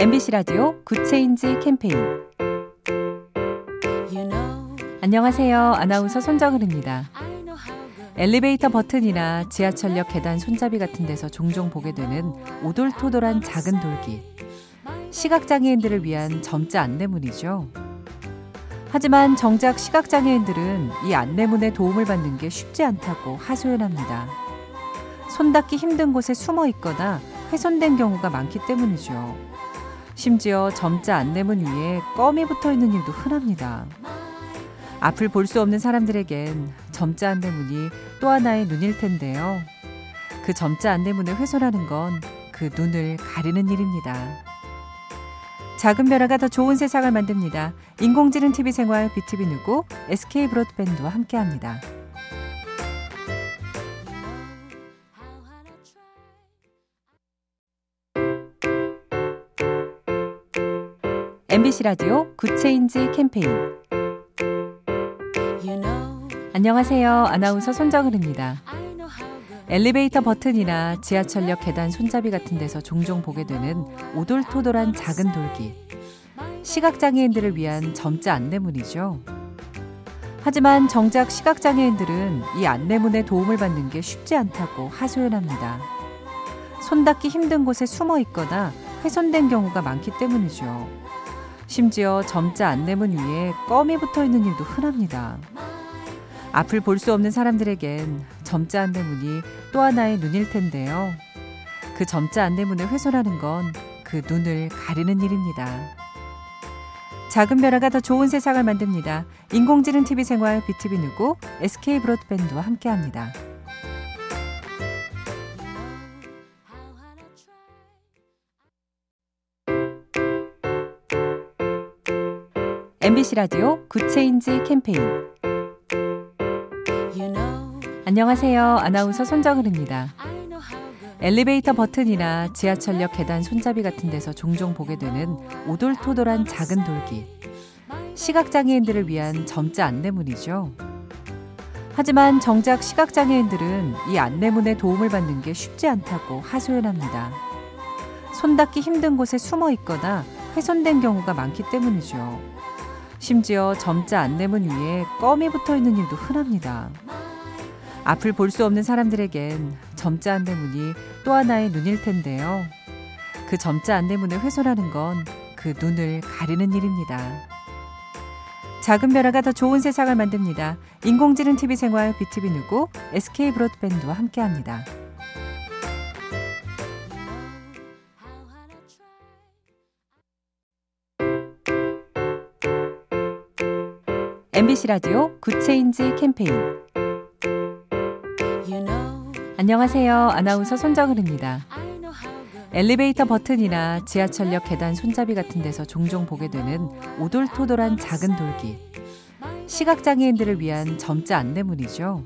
MBC 라디오 good change 캠페인 안녕하세요. 아나운서 손정은입니다. 엘리베이터 버튼이나 지하철역 계단 손잡이 같은 데서 종종 보게 되는 오돌토돌한 작은 돌기. 시각장애인들을 위한 점자 안내문이죠. 하지만 정작 시각장애인들은 이 안내문의 도움을 받는 게 쉽지 않다고 하소연합니다. 손 닿기 힘든 곳에 숨어 있거나 훼손된 경우가 많기 때문이죠. 심지어 점자 안내문 위에 껌이 붙어 있는 일도 흔합니다. 앞을 볼 수 없는 사람들에겐 점자 안내문이 또 하나의 눈일 텐데요. 그 점자 안내문을 훼손하는 건 그 눈을 가리는 일입니다. 작은 변화가 더 좋은 세상을 만듭니다. 인공지능 TV 생활 BTV 누구 SK 브로드밴드와 함께합니다. MBC 라디오 good change 캠페인 안녕하세요. 아나운서 손정은입니다. 엘리베이터 버튼이나 지하철역 계단 손잡이 같은 데서 종종 보게 되는 오돌토돌한 작은 돌기. 시각장애인들을 위한 점자 안내문이죠. 하지만 정작 시각장애인들은 이 안내문의 도움을 받는 게 쉽지 않다고 하소연합니다. 손 닿기 힘든 곳에 숨어 있거나 훼손된 경우가 많기 때문이죠. 심지어 점자 안내문 위에 껌이 붙어 있는 일도 흔합니다. 앞을 볼 수 없는 사람들에겐 점자 안내문이 또 하나의 눈일 텐데요. 그 점자 안내문을 훼손하는 건 그 눈을 가리는 일입니다. 작은 변화가 더 좋은 세상을 만듭니다. 인공지능 TV 생활 BTV 누구 SK 브로드밴드와 함께합니다. MBC 라디오 good change 캠페인 안녕하세요. 아나운서 손정은입니다. 엘리베이터 버튼이나 지하철역 계단 손잡이 같은 데서 종종 보게 되는 오돌토돌한 작은 돌기. 시각장애인들을 위한 점자 안내문이죠. 하지만 정작 시각장애인들은 이 안내문의 도움을 받는 게 쉽지 않다고 하소연합니다. 손 닿기 힘든 곳에 숨어 있거나 훼손된 경우가 많기 때문이죠. 심지어 점자 안내문 위에 껌이 붙어 있는 일도 흔합니다. 앞을 볼 수 없는 사람들에겐 점자 안내문이 또 하나의 눈일 텐데요. 그 점자 안내문을 훼손하는 건 그 눈을 가리는 일입니다. 작은 변화가 더 좋은 세상을 만듭니다. 인공지능 TV 생활 BTV 누구 SK 브로드밴드와 함께합니다. MBC 라디오 good change 캠페인 안녕하세요. 아나운서 손정은입니다. 엘리베이터 버튼이나 지하철역 계단 손잡이 같은 데서 종종 보게 되는 오돌토돌한 작은 돌기. 시각장애인들을 위한 점자 안내문이죠.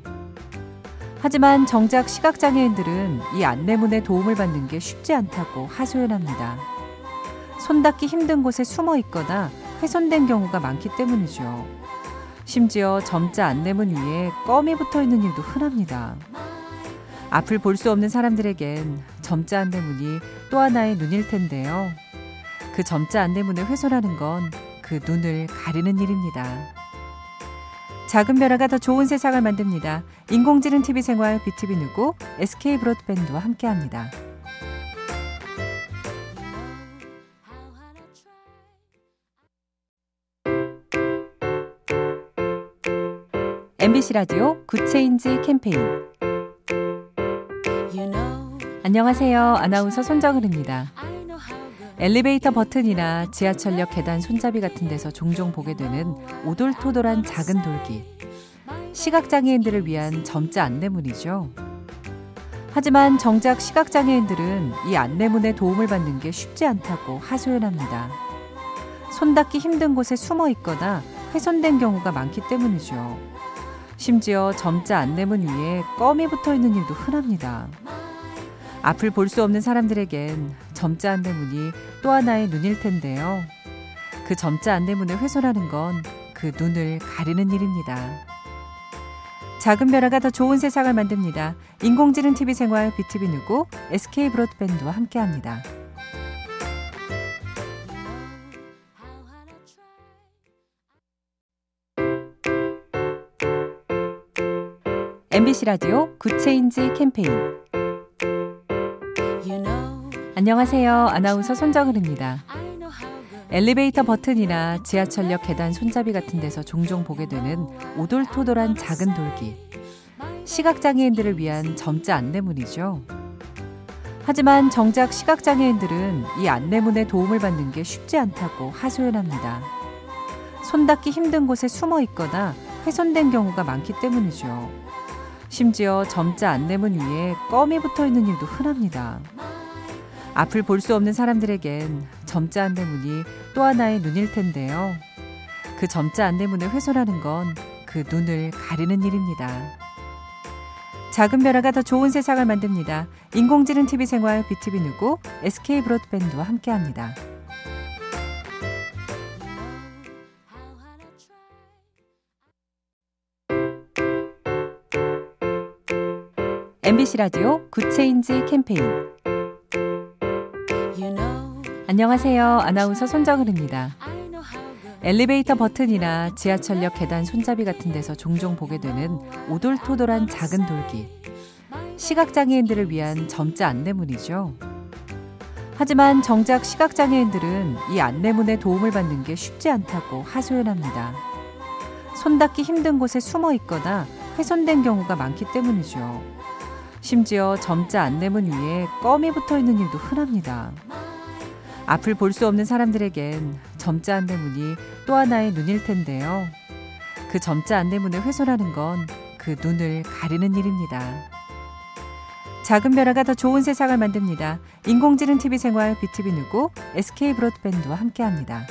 하지만 정작 시각장애인들은 이 안내문의 도움을 받는 게 쉽지 않다고 하소연합니다. 손 닿기 힘든 곳에 숨어 있거나 훼손된 경우가 많기 때문이죠. 심지어 점자 안내문 위에 껌이 붙어 있는 일도 흔합니다. 앞을 볼 수 없는 사람들에겐 점자 안내문이 또 하나의 눈일 텐데요. 그 점자 안내문을 훼손하는 건 그 눈을 가리는 일입니다. 작은 변화가 더 좋은 세상을 만듭니다. 인공지능 TV 생활 BTV 누구 SK 브로드밴드와 함께합니다. MBC 라디오 good change 캠페인 안녕하세요. 아나운서 손정은입니다. 엘리베이터 버튼이나 지하철역 계단 손잡이 같은 데서 종종 보게 되는 오돌토돌한 작은 돌기. 시각장애인들을 위한 점자 안내문이죠. 하지만 정작 시각장애인들은 이 안내문의 도움을 받는 게 쉽지 않다고 하소연합니다. 손 닿기 힘든 곳에 숨어 있거나 훼손된 경우가 많기 때문이죠. 심지어 점자 안내문 위에 껌이 붙어 있는 일도 흔합니다. 앞을 볼 수 없는 사람들에겐 점자 안내문이 또 하나의 눈일 텐데요. 그 점자 안내문을 훼손하는 건 그 눈을 가리는 일입니다. 작은 변화가 더 좋은 세상을 만듭니다. 인공지능 TV 생활 BTV 누구 SK 브로드밴드와 함께합니다. MBC 라디오 good change 캠페인 안녕하세요. 아나운서 손정은입니다. 엘리베이터 버튼이나 지하철역 계단 손잡이 같은 데서 종종 보게 되는 오돌토돌한 작은 돌기. 시각장애인들을 위한 점자 안내문이죠. 하지만 정작 시각장애인들은 이 안내문의 도움을 받는 게 쉽지 않다고 하소연합니다. 손 닿기 힘든 곳에 숨어 있거나 훼손된 경우가 많기 때문이죠. 심지어 점자 안내문 위에 껌이 붙어 있는 일도 흔합니다. 앞을 볼 수 없는 사람들에겐 점자 안내문이 또 하나의 눈일 텐데요. 그 점자 안내문을 훼손하는 건 그 눈을 가리는 일입니다. 작은 변화가 더 좋은 세상을 만듭니다. 인공지능 TV 생활 BTV 누구 SK 브로드밴드와 함께합니다. MBC 라디오 good change 캠페인 안녕하세요. 아나운서 손정은입니다. 엘리베이터 버튼이나 지하철역 계단 손잡이 같은 데서 종종 보게 되는 오돌토돌한 작은 돌기. 시각장애인들을 위한 점자 안내문이죠. 하지만 정작 시각장애인들은 이 안내문의 도움을 받는 게 쉽지 않다고 하소연합니다. 손 닿기 힘든 곳에 숨어 있거나 훼손된 경우가 많기 때문이죠. 심지어 점자 안내문 위에 껌이 붙어 있는 일도 흔합니다. 앞을 볼 수 없는 사람들에겐 점자 안내문이 또 하나의 눈일 텐데요. 그 점자 안내문을 훼손하는 건 그 눈을 가리는 일입니다. 작은 변화가 더 좋은 세상을 만듭니다. 인공지능 TV 생활 BTV 누구 SK 브로드밴드와 함께합니다.